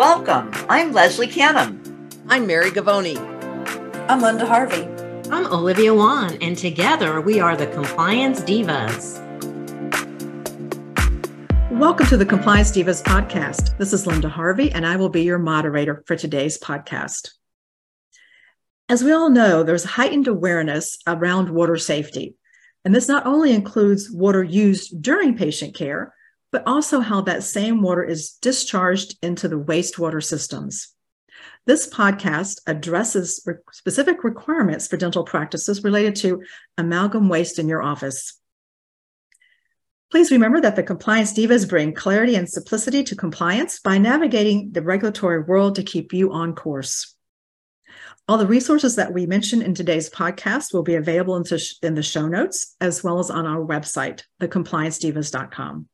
Welcome. I'm Leslie Canham. I'm Mary Govoni. I'm Linda Harvey. I'm Olivia Wann, and together we are the Compliance Divas. Welcome to the Compliance Divas podcast. This is Linda Harvey, and I will be your moderator for today's podcast. As we all know, there's heightened awareness around water safety. And this not only includes water used during patient care, but also how that same water is discharged into the wastewater systems. This podcast addresses re- specific requirements for dental practices related to amalgam waste in your office. Please remember that the compliance divas bring clarity and simplicity to compliance by navigating the regulatory world to keep you on course. All the resources that we mentioned in today's podcast will be available in, in the show notes as well as on our website, thecompliancedivas.com.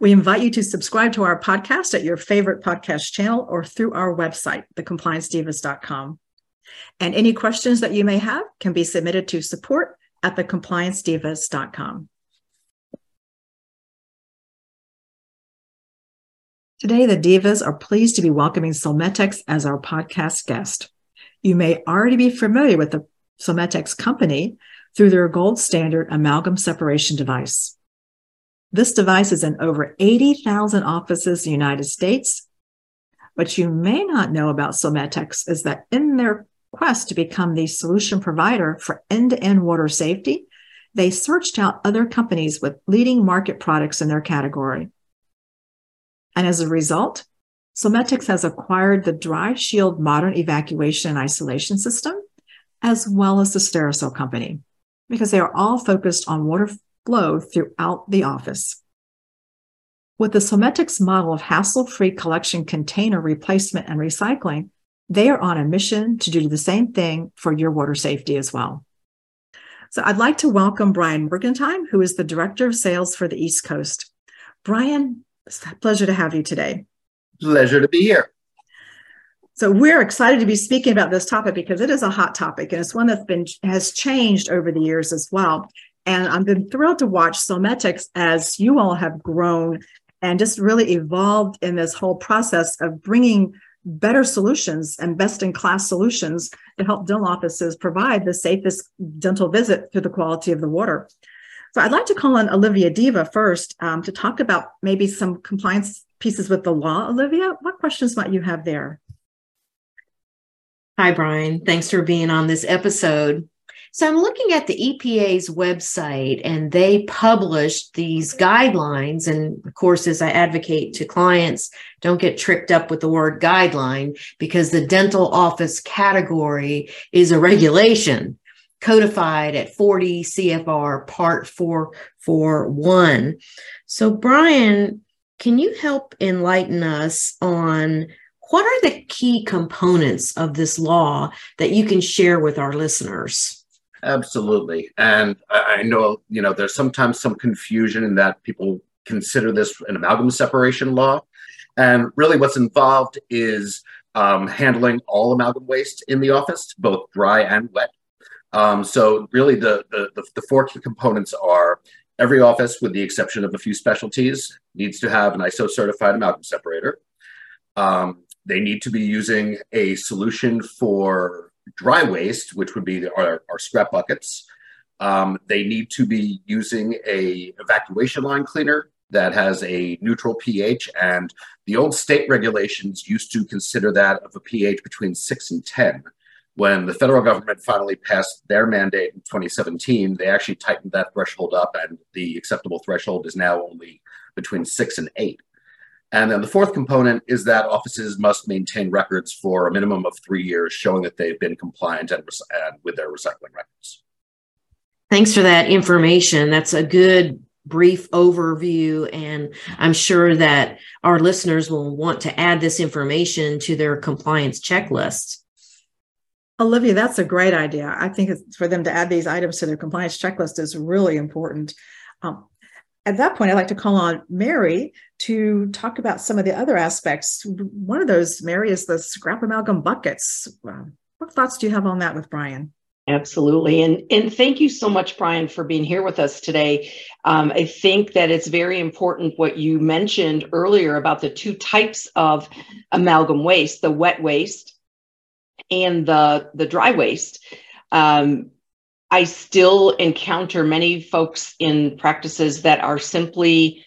We invite you to subscribe to our podcast at your favorite podcast channel or through our website, thecompliancedivas.com. And any questions that you may have can be submitted to support at thecompliancedivas.com. Today, the Divas are pleased to be welcoming Solmetex as our podcast guest. You may already be familiar with the Solmetex company through their gold standard amalgam separation device. This device is in over 80,000 offices in the United States. What you may not know about Solmetex is that in their quest to become the solution provider for end to end water safety, they searched out other companies with leading market products in their category. And as a result, Solmetex has acquired the DryShield Modern Evacuation and Isolation System, as well as the Sterisil Company, because they are all focused on water flow throughout the office. With the Solmetex model of hassle free collection container replacement and recycling, they are on a mission to do the same thing for your water safety as well. So I'd like to welcome Brian Mergentime, who is the Director of Sales for the East Coast. Brian, it's a pleasure to have you today. Pleasure to be here. So we're excited to be speaking about this topic because it is a hot topic and it's one that's been has changed over the years as well. And I've been thrilled to watch Solmetex as you all have grown and just really evolved in this whole process of bringing better solutions and best in class solutions to help dental offices provide the safest dental visit through the quality of the water. So I'd like to call on Olivia Diva first um, to talk about maybe some compliance pieces with the law. Olivia, what questions might you have there? Hi, Brian. Thanks for being on this episode. So I'm looking at the EPA's website and they published these guidelines. And of course, as I advocate to clients, don't get tricked up with the word guideline because the dental office category is a regulation codified at 40 CFR part 441. So Brian, can you help enlighten us on what are the key components of this law that you can share with our listeners? Absolutely. And I know, you know, there's sometimes some confusion in that people consider this an amalgam separation law. And really what's involved is um, handling all amalgam waste in the office, both dry and wet. Um, so really the, the, the, four key components are every office, with the exception of a few specialties, needs to have an ISO certified amalgam separator. Um, they need to be using a solution for dry waste, which would be our, our, scrap buckets. Um, they need to be using a evacuation line cleaner that has a neutral pH, and the old state regulations used to consider that of a pH between six and ten. When the federal government finally passed their mandate in 2017, they actually tightened that threshold up, and the acceptable threshold is now only between six and eight. And then the fourth component is that offices must maintain records for a minimum of three years, showing that they've been compliant and, and with their recycling records. Thanks for that information. That's a good brief overview. And I'm sure that our listeners will want to add this information to their compliance checklist. Olivia, that's a great idea. I think for them to add these items to their compliance checklist is really important. Um, at that point, I'd like to call on Mary to talk about some of the other aspects. One of those, Mary, is the scrap amalgam buckets. What thoughts do you have on that with Brian? Absolutely. And, and thank you so much, Brian, for being here with us today. Um, I think that it's very important what you mentioned earlier about the two types of amalgam waste the wet waste and the, the dry waste. Um, I still encounter many folks in practices that are simply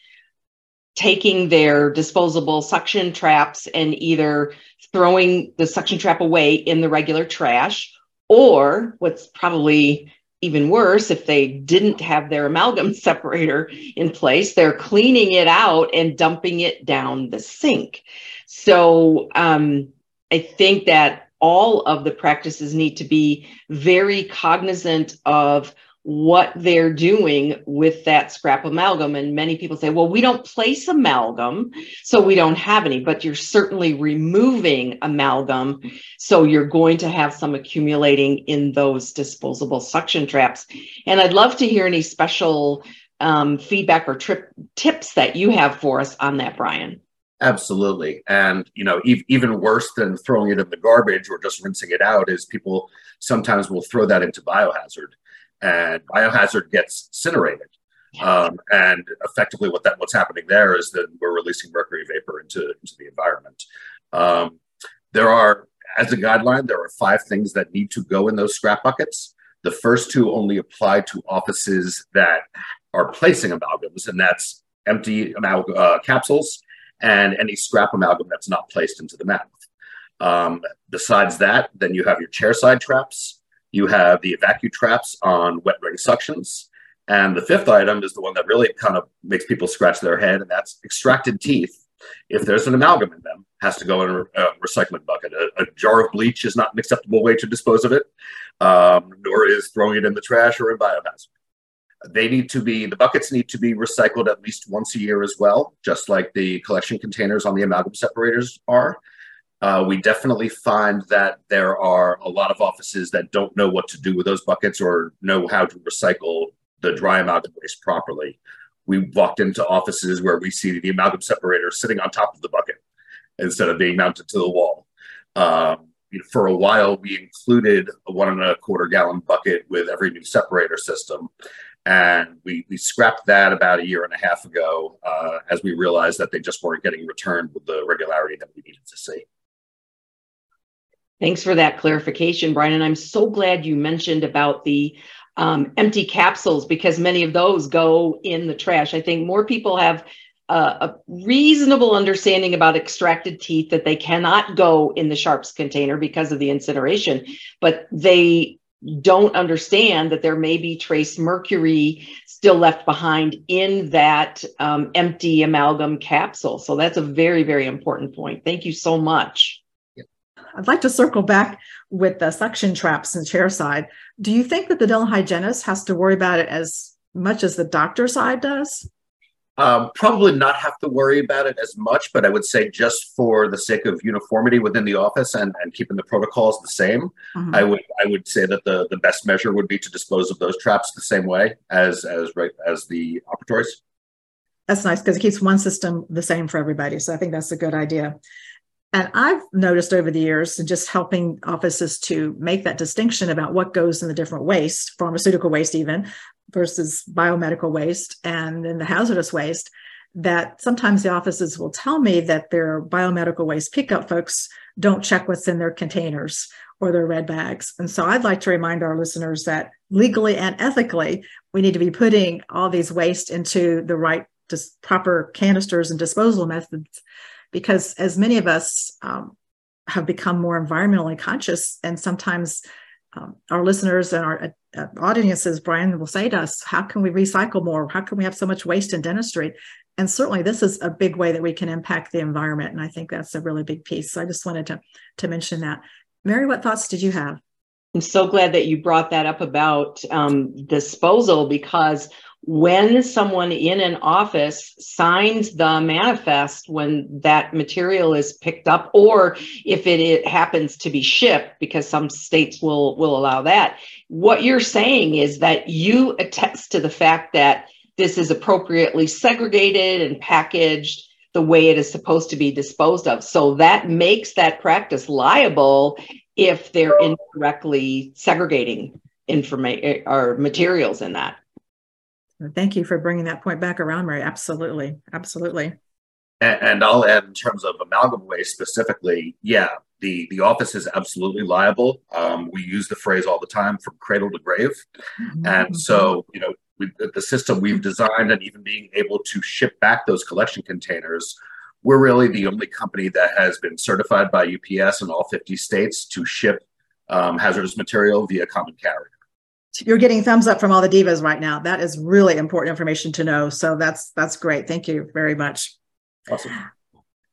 taking their disposable suction traps and either throwing the suction trap away in the regular trash or what's probably even worse, if they didn't have their amalgam separator in place, they're cleaning it out and dumping it down the sink. So um, I think that all of the practices need to be very cognizant of what they're doing with that scrap amalgam. And many people say, well, we don't place amalgam, so we don't have any, but you're certainly removing amalgam. So you're going to have some accumulating in those disposable suction traps. And I'd love to hear any special um, feedback or trip tips that you have for us on that, Brian. Absolutely. And, you know, e- even worse than throwing it in the garbage or just rinsing it out is people sometimes will throw that into biohazard and biohazard gets incinerated. Um, and effectively, what that what's happening there is that we're releasing mercury vapor into into the environment. Um, there are, as a guideline, there are five things that need to go in those scrap buckets. The first two only apply to offices that are placing amalgams, and that's empty amalgam uh, capsules and any scrap amalgam that's not placed into the mouth. Um, besides that, then you have your chairside traps, you have the evacu traps on wet ring suctions. And the fifth item is the one that really kind of makes people scratch their head, and that's extracted teeth. If there's an amalgam in them, has to go in a recycling bucket. A, a jar of bleach is not an acceptable way to dispose of it, um, nor is throwing it in the trash or in biohazard. They need to be the buckets need to be recycled at least once a year as well, just like the collection containers on the amalgam separators are. Uh, we definitely find that there are a lot of offices that don't know what to do with those buckets or know how to recycle the dry amalgam waste properly. We walked into offices where we see the amalgam separator sitting on top of the bucket instead of being mounted to the wall. Um, for a while, we included a one and a quarter gallon bucket with every new separator system. And we, we scrapped that about a year and a half ago uh, as we realized that they just weren't getting returned with the regularity that we needed to see. Thanks for that clarification, Brian. And I'm so glad you mentioned about the um, empty capsules because many of those go in the trash. I think more people have a reasonable understanding about extracted teeth that they cannot go in the sharps container because of the incineration, but they don't understand that there may be trace mercury still left behind in that um, empty amalgam capsule. So that's a very, very important point. Thank you so much. I'd like to circle back with the suction traps and chair side. Do you think that the dental hygienist has to worry about it as much as the doctor side does? Um, probably not have to worry about it as much, but I would say just for the sake of uniformity within the office and, and keeping the protocols the same, mm-hmm. I would I would say that the, the best measure would be to dispose of those traps the same way as as right as the operatories. That's nice because it keeps one system the same for everybody. So I think that's a good idea. And I've noticed over the years, just helping offices to make that distinction about what goes in the different waste, pharmaceutical waste even, versus biomedical waste, and then the hazardous waste, that sometimes the offices will tell me that their biomedical waste pickup folks don't check what's in their containers or their red bags. And so I'd like to remind our listeners that legally and ethically, we need to be putting all these waste into the right just proper canisters and disposal methods because as many of us um, have become more environmentally conscious and sometimes um, our listeners and our uh, audiences brian will say to us how can we recycle more? How can we have so much waste in dentistry? And certainly this is a big way that we can impact the environment and i think that's a really big piece. So i just wanted to to mention that. Mary what thoughts did you have? I'm so glad that you brought that up about um, disposal because when someone in an office signs the manifest when that material is picked up or if it, it, happens to be shipped because some states will will allow that what you're saying is that you attest to the fact that this is appropriately segregated and packaged the way it is supposed to be disposed of so that makes that practice liable if they're incorrectly segregating information or materials in that. Thank you for bringing that point back around, Mary. Absolutely. Absolutely. And, and I'll add in terms of amalgam waste specifically, yeah, the, the office is absolutely liable. Um, we use the phrase all the time from cradle to grave. Mm-hmm. And so, you know, we, the system we've designed and even being able to ship back those collection containers, we're really the only company that has been certified by UPS in all 50 states to ship um, hazardous material via common carrier. You're getting thumbs up from all the divas right now. That is really important information to know. So that's that's great. Thank you very much. Awesome.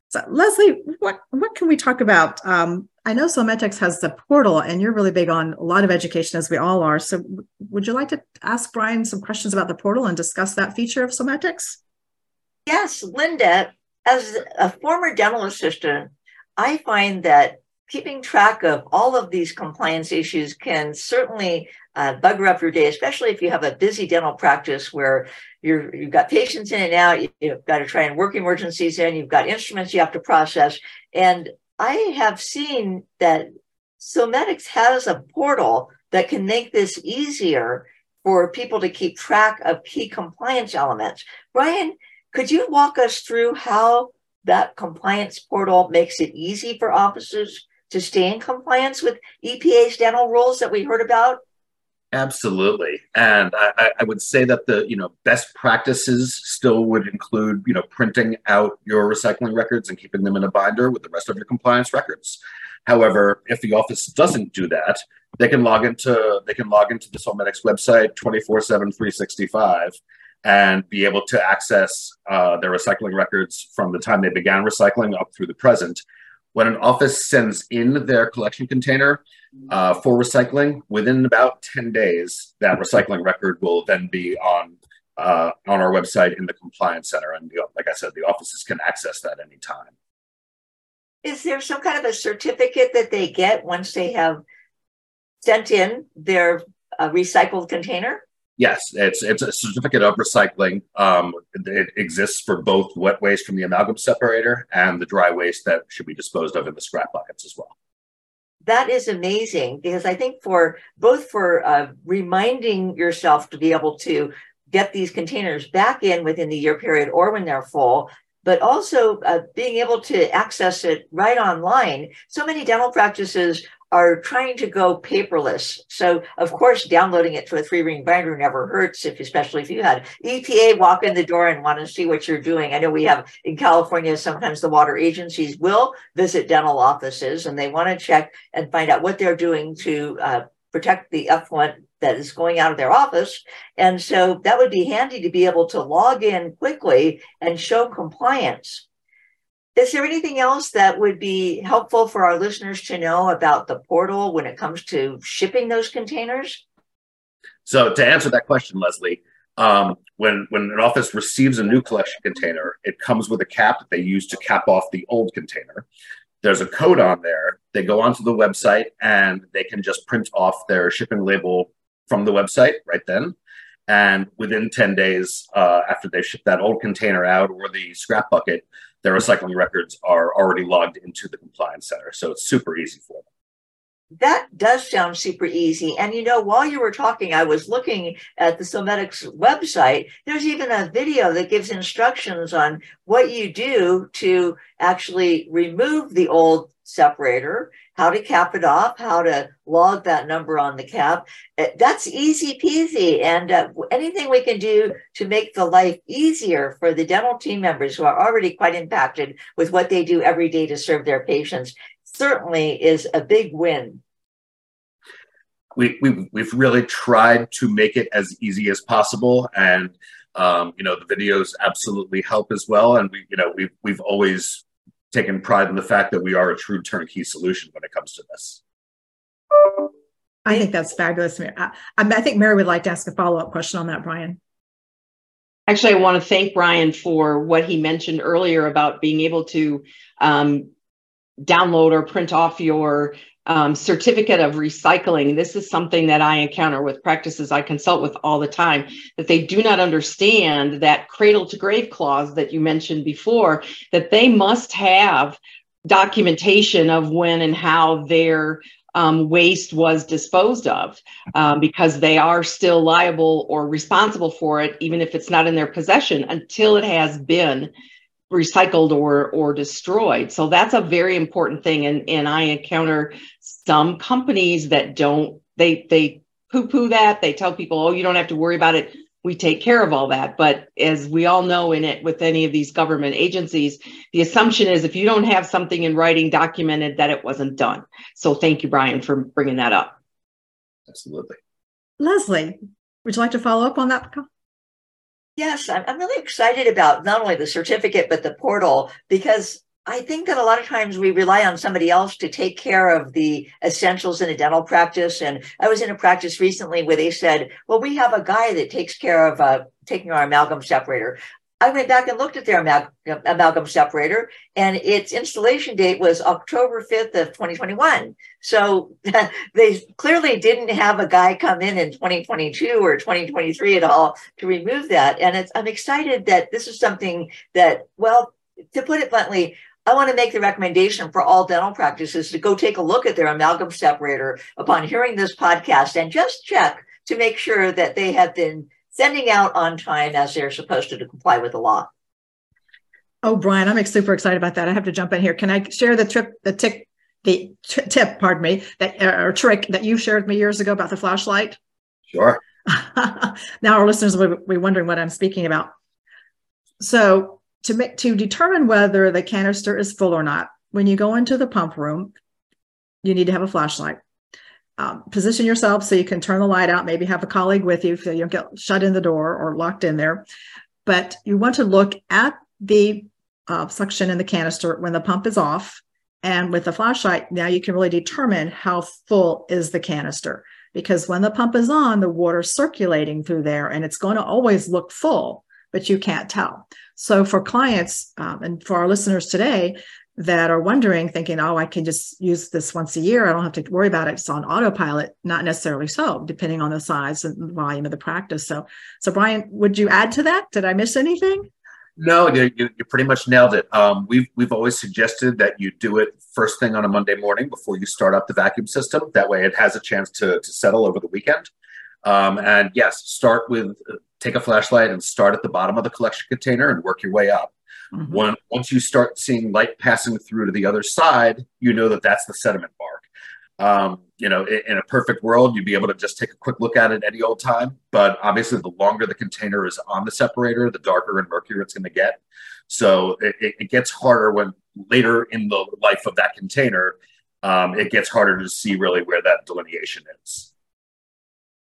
So Leslie, what what can we talk about? Um, I know Solmetex has the portal, and you're really big on a lot of education, as we all are. So, would you like to ask Brian some questions about the portal and discuss that feature of Solmetex? Yes, Linda. As a former dental assistant, I find that keeping track of all of these compliance issues can certainly uh, bugger up your day, especially if you have a busy dental practice where you're you've got patients in and out, you've got to try and work emergencies in, you've got instruments you have to process, and I have seen that Solmetex has a portal that can make this easier for people to keep track of key compliance elements. Brian, could you walk us through how that compliance portal makes it easy for offices to stay in compliance with EPA's dental rules that we heard about? Absolutely, and I, I, would say that the you know best practices still would include you know printing out your recycling records and keeping them in a binder with the rest of your compliance records. However, if the office doesn't do that, they can log into they can log into the Solmetex website 24/7 365 and be able to access uh, their recycling records from the time they began recycling up through the present when an office sends in their collection container uh, for recycling, within about 10 days, that recycling record will then be on uh, on our website in the compliance center. And like I said, the offices can access that anytime. Is there some kind of a certificate that they get once they have sent in their uh, recycled container? Yes, it's it's a certificate of recycling. Um, it exists for both wet waste from the amalgam separator and the dry waste that should be disposed of in the scrap buckets as well. That is amazing because I think for both for uh, reminding yourself to be able to get these containers back in within the year period or when they're full, but also uh, being able to access it right online. So many dental practices are trying to go paperless. So, of course, downloading it to a three ring binder never hurts, if especially if you had EPA walk in the door and want to see what you're doing. I know we have in California, sometimes the water agencies will visit dental offices and they want to check and find out what they're doing to uh, protect the effluent that is going out of their office. And so that would be handy to be able to log in quickly and show compliance. Is there anything else that would be helpful for our listeners to know about the portal when it comes to shipping those containers? So, to answer that question, Leslie, um, when when an office receives a new collection container, it comes with a cap that they use to cap off the old container. There's a code on there. They go onto the website and they can just print off their shipping label from the website right then. And within 10 days uh, after they ship that old container out or the scrap bucket, their recycling records are already logged into the compliance center. So it's super easy for them. That does sound super easy. And you know, while you were talking, I was looking at the Solmetex website. There's even a video that gives instructions on what you do to actually remove the old separator, how to cap it off, how to log that number on the cap. Eh, that's easy peasy. And uh, anything we can do to make the life easier for the dental team members who are already quite impacted with what they do every day to serve their patients certainly is a big win. We, we, we've really tried to make it as easy as possible. And um, you know the videos absolutely help as well and we you know we've we've always taken pride in the fact that we are a true turnkey solution when it comes to this. I think that's fabulous. I, I think Mary would like to ask a follow up question on that, Brian. Actually, I want to thank Brian for what he mentioned earlier about being able to um, download or print off your um, certificate of recycling. This is something that I encounter with practices I consult with all the time that they do not understand that cradle to grave clause that you mentioned before, that they must have documentation of when and how their um, waste was disposed of um, because they are still liable or responsible for it, even if it's not in their possession until it has been recycled or or destroyed. So that's a very important thing. And and I encounter some companies that don't they they poo-poo that. They tell people, oh, you don't have to worry about it. We take care of all that. But as we all know in it with any of these government agencies, the assumption is if you don't have something in writing documented that it wasn't done. So thank you, Brian, for bringing that up. Absolutely. Leslie, would you like to follow up on that? Yes, I'm, really excited about not only the certificate, but the portal because I think that a lot of times we rely on somebody else to take care of the essentials in a dental practice. And I was in a practice recently where they said, well, we have a guy that takes care of uh, taking our amalgam separator. I went back and looked at their amalgam separator, and its installation date was October 5th of 2021. So they clearly didn't have a guy come in in 2022 or 2023 at all to remove that. And I'm excited that this is something that, well, to put it bluntly, I want to make the recommendation for all dental practices to go take a look at their amalgam separator upon hearing this podcast and just check to make sure that they have been sending out on time as they're supposed to to comply with the law. Oh, Brian, I'm super excited about that. I have to jump in here. Can I share the trip, the tick, the t- tip, pardon me, that uh, or trick that you shared with me years ago about the flashlight? Sure. now our listeners will be wondering what I'm speaking about. So to make to determine whether the canister is full or not, when you go into the pump room, you need to have a flashlight um, position yourself so you can turn the light out, maybe have a colleague with you so you don't get shut in the door or locked in there. But you want to look at the uh, suction in the canister when the pump is off. And with the flashlight, now you can really determine how full is the canister. Because when the pump is on, the water's circulating through there and it's going to always look full, but you can't tell. So for clients um, and for our listeners today, that are wondering, thinking, oh, I can just use this once a year. I don't have to worry about it. It's on autopilot. Not necessarily so, depending on the size and volume of the practice. So, so Brian, would you add to that? Did I miss anything? No, you, you pretty much nailed it. Um, we've we've always suggested that you do it first thing on a Monday morning before you start up the vacuum system. That way, it has a chance to to settle over the weekend. Um, and yes, start with take a flashlight and start at the bottom of the collection container and work your way up. Mm-hmm. When, once you start seeing light passing through to the other side, you know that that's the sediment mark. Um, you know, in, in, a perfect world, you'd be able to just take a quick look at it any old time. But obviously, the longer the container is on the separator, the darker and murkier it's going to get. So it, it, gets harder when later in the life of that container, um, it gets harder to see really where that delineation is.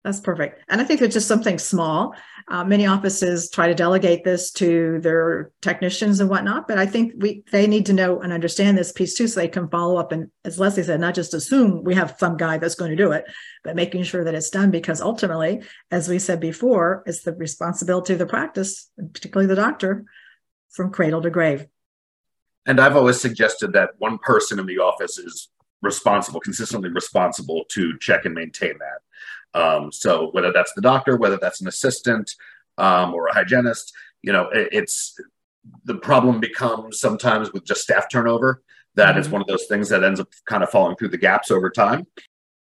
That's perfect. And I think it's just something small. Uh, many offices try to delegate this to their technicians and whatnot, but I think we they need to know and understand this piece too, so they can follow up and, as Leslie said, not just assume we have some guy that's going to do it, but making sure that it's done because ultimately, as we said before, it's the responsibility of the practice, particularly the doctor, from cradle to grave. And I've always suggested that one person in the office is responsible, consistently responsible to check and maintain that. Um, so whether that's the doctor, whether that's an assistant um, or a hygienist, you know, it, it's the problem becomes sometimes with just staff turnover. That mm-hmm. is one of those things that ends up kind of falling through the gaps over time.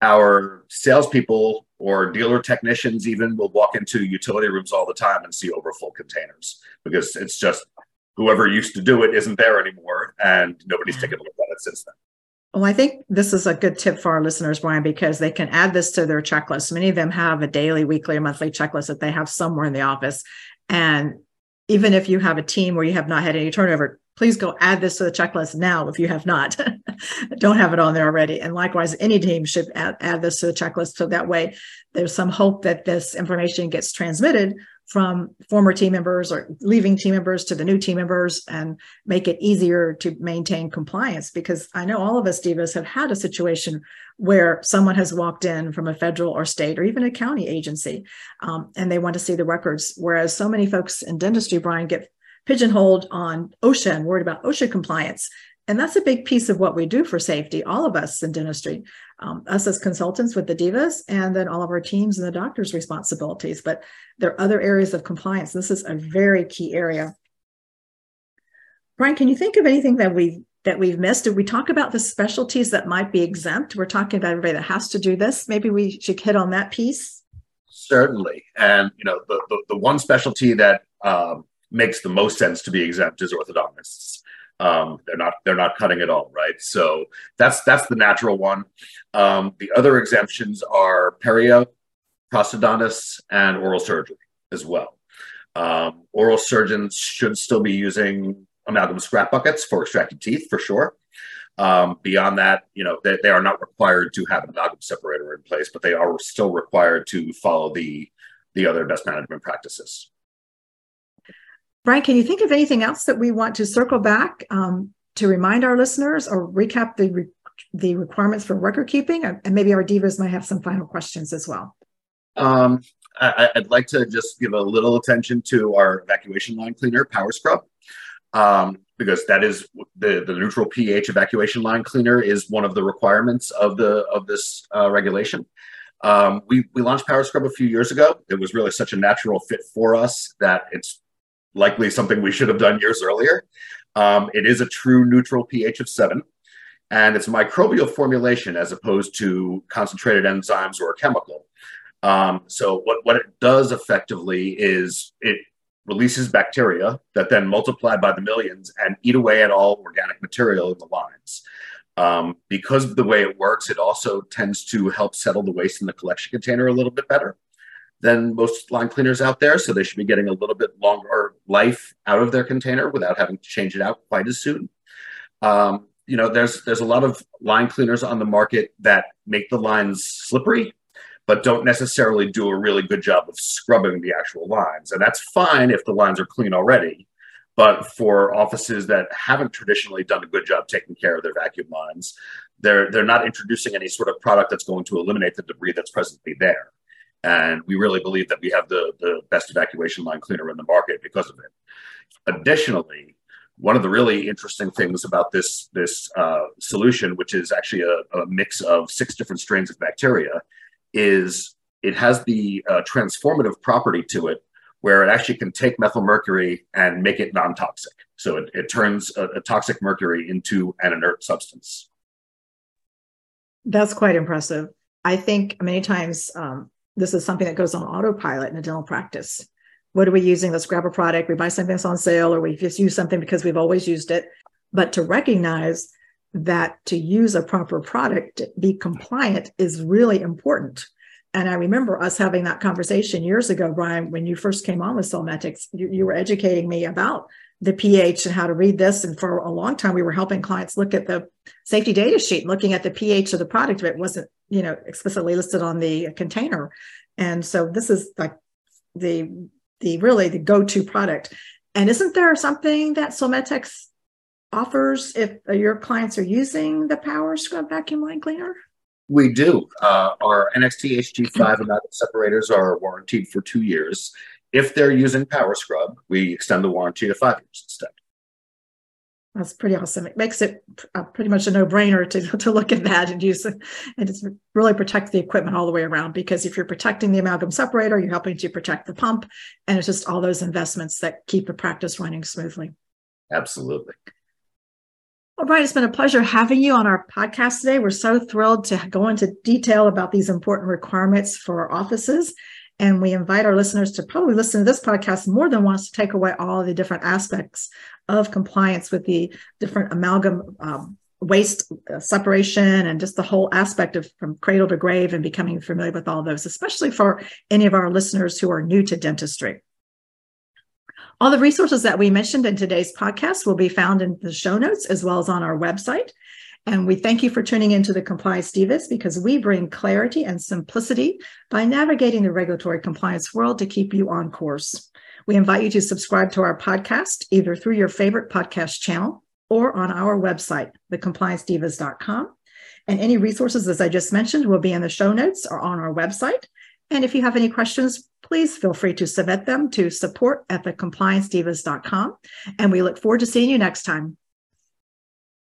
Our salespeople or dealer technicians even will walk into utility rooms all the time and see overfull containers because it's just whoever used to do it isn't there anymore and nobody's taken a look at it since then. Well, I think this is a good tip for our listeners, Brian, because they can add this to their checklist. Many of them have a daily, weekly, or monthly checklist that they have somewhere in the office. And even if you have a team where you have not had any turnover, please go add this to the checklist now if you have not. Don't have it on there already. And likewise, any team should add, add this to the checklist so that way there's some hope that this information gets transmitted from former team members or leaving team members to the new team members and make it easier to maintain compliance because i know all of us divas have had a situation where someone has walked in from a federal or state or even a county agency um, and they want to see the records whereas so many folks in dentistry brian get pigeonholed on osha and worried about osha compliance and that's a big piece of what we do for safety, all of us in dentistry, um, us as consultants with the divas, and then all of our teams and the doctor's responsibilities. But there are other areas of compliance. This is a very key area. Brian, can you think of anything that we've that we've missed? Did we talk about the specialties that might be exempt? We're talking about everybody that has to do this. Maybe we should hit on that piece. Certainly, and you know the the, the one specialty that um, makes the most sense to be exempt is orthodontists. Um, they're not they're not cutting at all, right? So that's that's the natural one. Um, the other exemptions are perio, prosthodontists, and oral surgery as well. Um, oral surgeons should still be using amalgam scrap buckets for extracted teeth for sure. Um, beyond that, you know, they, they, are not required to have an amalgam separator in place, but they are still required to follow the the other best management practices. Brian, can you think of anything else that we want to circle back um, to remind our listeners or recap the re- the requirements for record keeping? And maybe our divas might have some final questions as well. Um, I, would like to just give a little attention to our evacuation line cleaner, Power Scrub, um, because that is the, the neutral pH evacuation line cleaner is one of the requirements of the of this uh, regulation. Um, we, we launched Power Scrub a few years ago. It was really such a natural fit for us that it's likely something we should have done years earlier. Um, it is a true neutral pH of seven, and it's a microbial formulation as opposed to concentrated enzymes or a chemical. Um, so what, what it does effectively is it releases bacteria that then multiply by the millions and eat away at all organic material in the lines. Um, because of the way it works, it also tends to help settle the waste in the collection container a little bit better than most line cleaners out there. So they should be getting a little bit longer life out of their container without having to change it out quite as soon. Um, you know, there's there's a lot of line cleaners on the market that make the lines slippery, but don't necessarily do a really good job of scrubbing the actual lines. And that's fine if the lines are clean already. But for offices that haven't traditionally done a good job taking care of their vacuum lines, they're they're not introducing any sort of product that's going to eliminate the debris that's presently there. And we really believe that we have the, the best evacuation line cleaner in the market because of it. Additionally, one of the really interesting things about this, this uh, solution, which is actually a, a, mix of six different strains of bacteria, is it has the uh, transformative property to it where it actually can take methyl mercury and make it non toxic. So it, it turns a, a toxic mercury into an inert substance. That's quite impressive. I think many times um, this is something that goes on autopilot in a dental practice. What are we using? Let's grab a product. We buy something that's on sale, or we just use something because we've always used it. But to recognize that to use a proper product, be compliant is really important. And I remember us having that conversation years ago, Brian, when you first came on with Solmetex, you, you were educating me about the pH and how to read this. And for a long time, we were helping clients look at the safety data sheet, looking at the pH of the product, but it wasn't, you know, explicitly listed on the container. And so this is like the the really the go-to product. And isn't there something that Solmetex offers if your clients are using the Power Scrub vacuum line cleaner? We do. Uh, our NXT HG5 amalgam separators are warranted for two years. If they're using Power Scrub, we extend the warranty to five years instead. That's pretty awesome. It makes it uh, pretty much a no-brainer to, to look at that and use it and just really protect the equipment all the way around. Because if you're protecting the amalgam separator, you're helping to protect the pump, and it's just all those investments that keep the practice running smoothly. Absolutely. Well, Brian, it's been a pleasure having you on our podcast today. We're so thrilled to go into detail about these important requirements for our offices and we invite our listeners to probably listen to this podcast more than once to take away all the different aspects of compliance with the different amalgam um, waste uh, separation and just the whole aspect of from cradle to grave and becoming familiar with all those, especially for any of our listeners who are new to dentistry. All the resources that we mentioned in today's podcast will be found in the show notes as well as on our website. And we thank you for tuning into the Compliance Divas because we bring clarity and simplicity by navigating the regulatory compliance world to keep you on course. We invite you to subscribe to our podcast either through your favorite podcast channel or on our website, thecompliancedivas.com. And any resources, as I just mentioned, will be in the show notes or on our website. And if you have any questions, please feel free to submit them to support at thecompliancedivas.com. And we look forward to seeing you next time.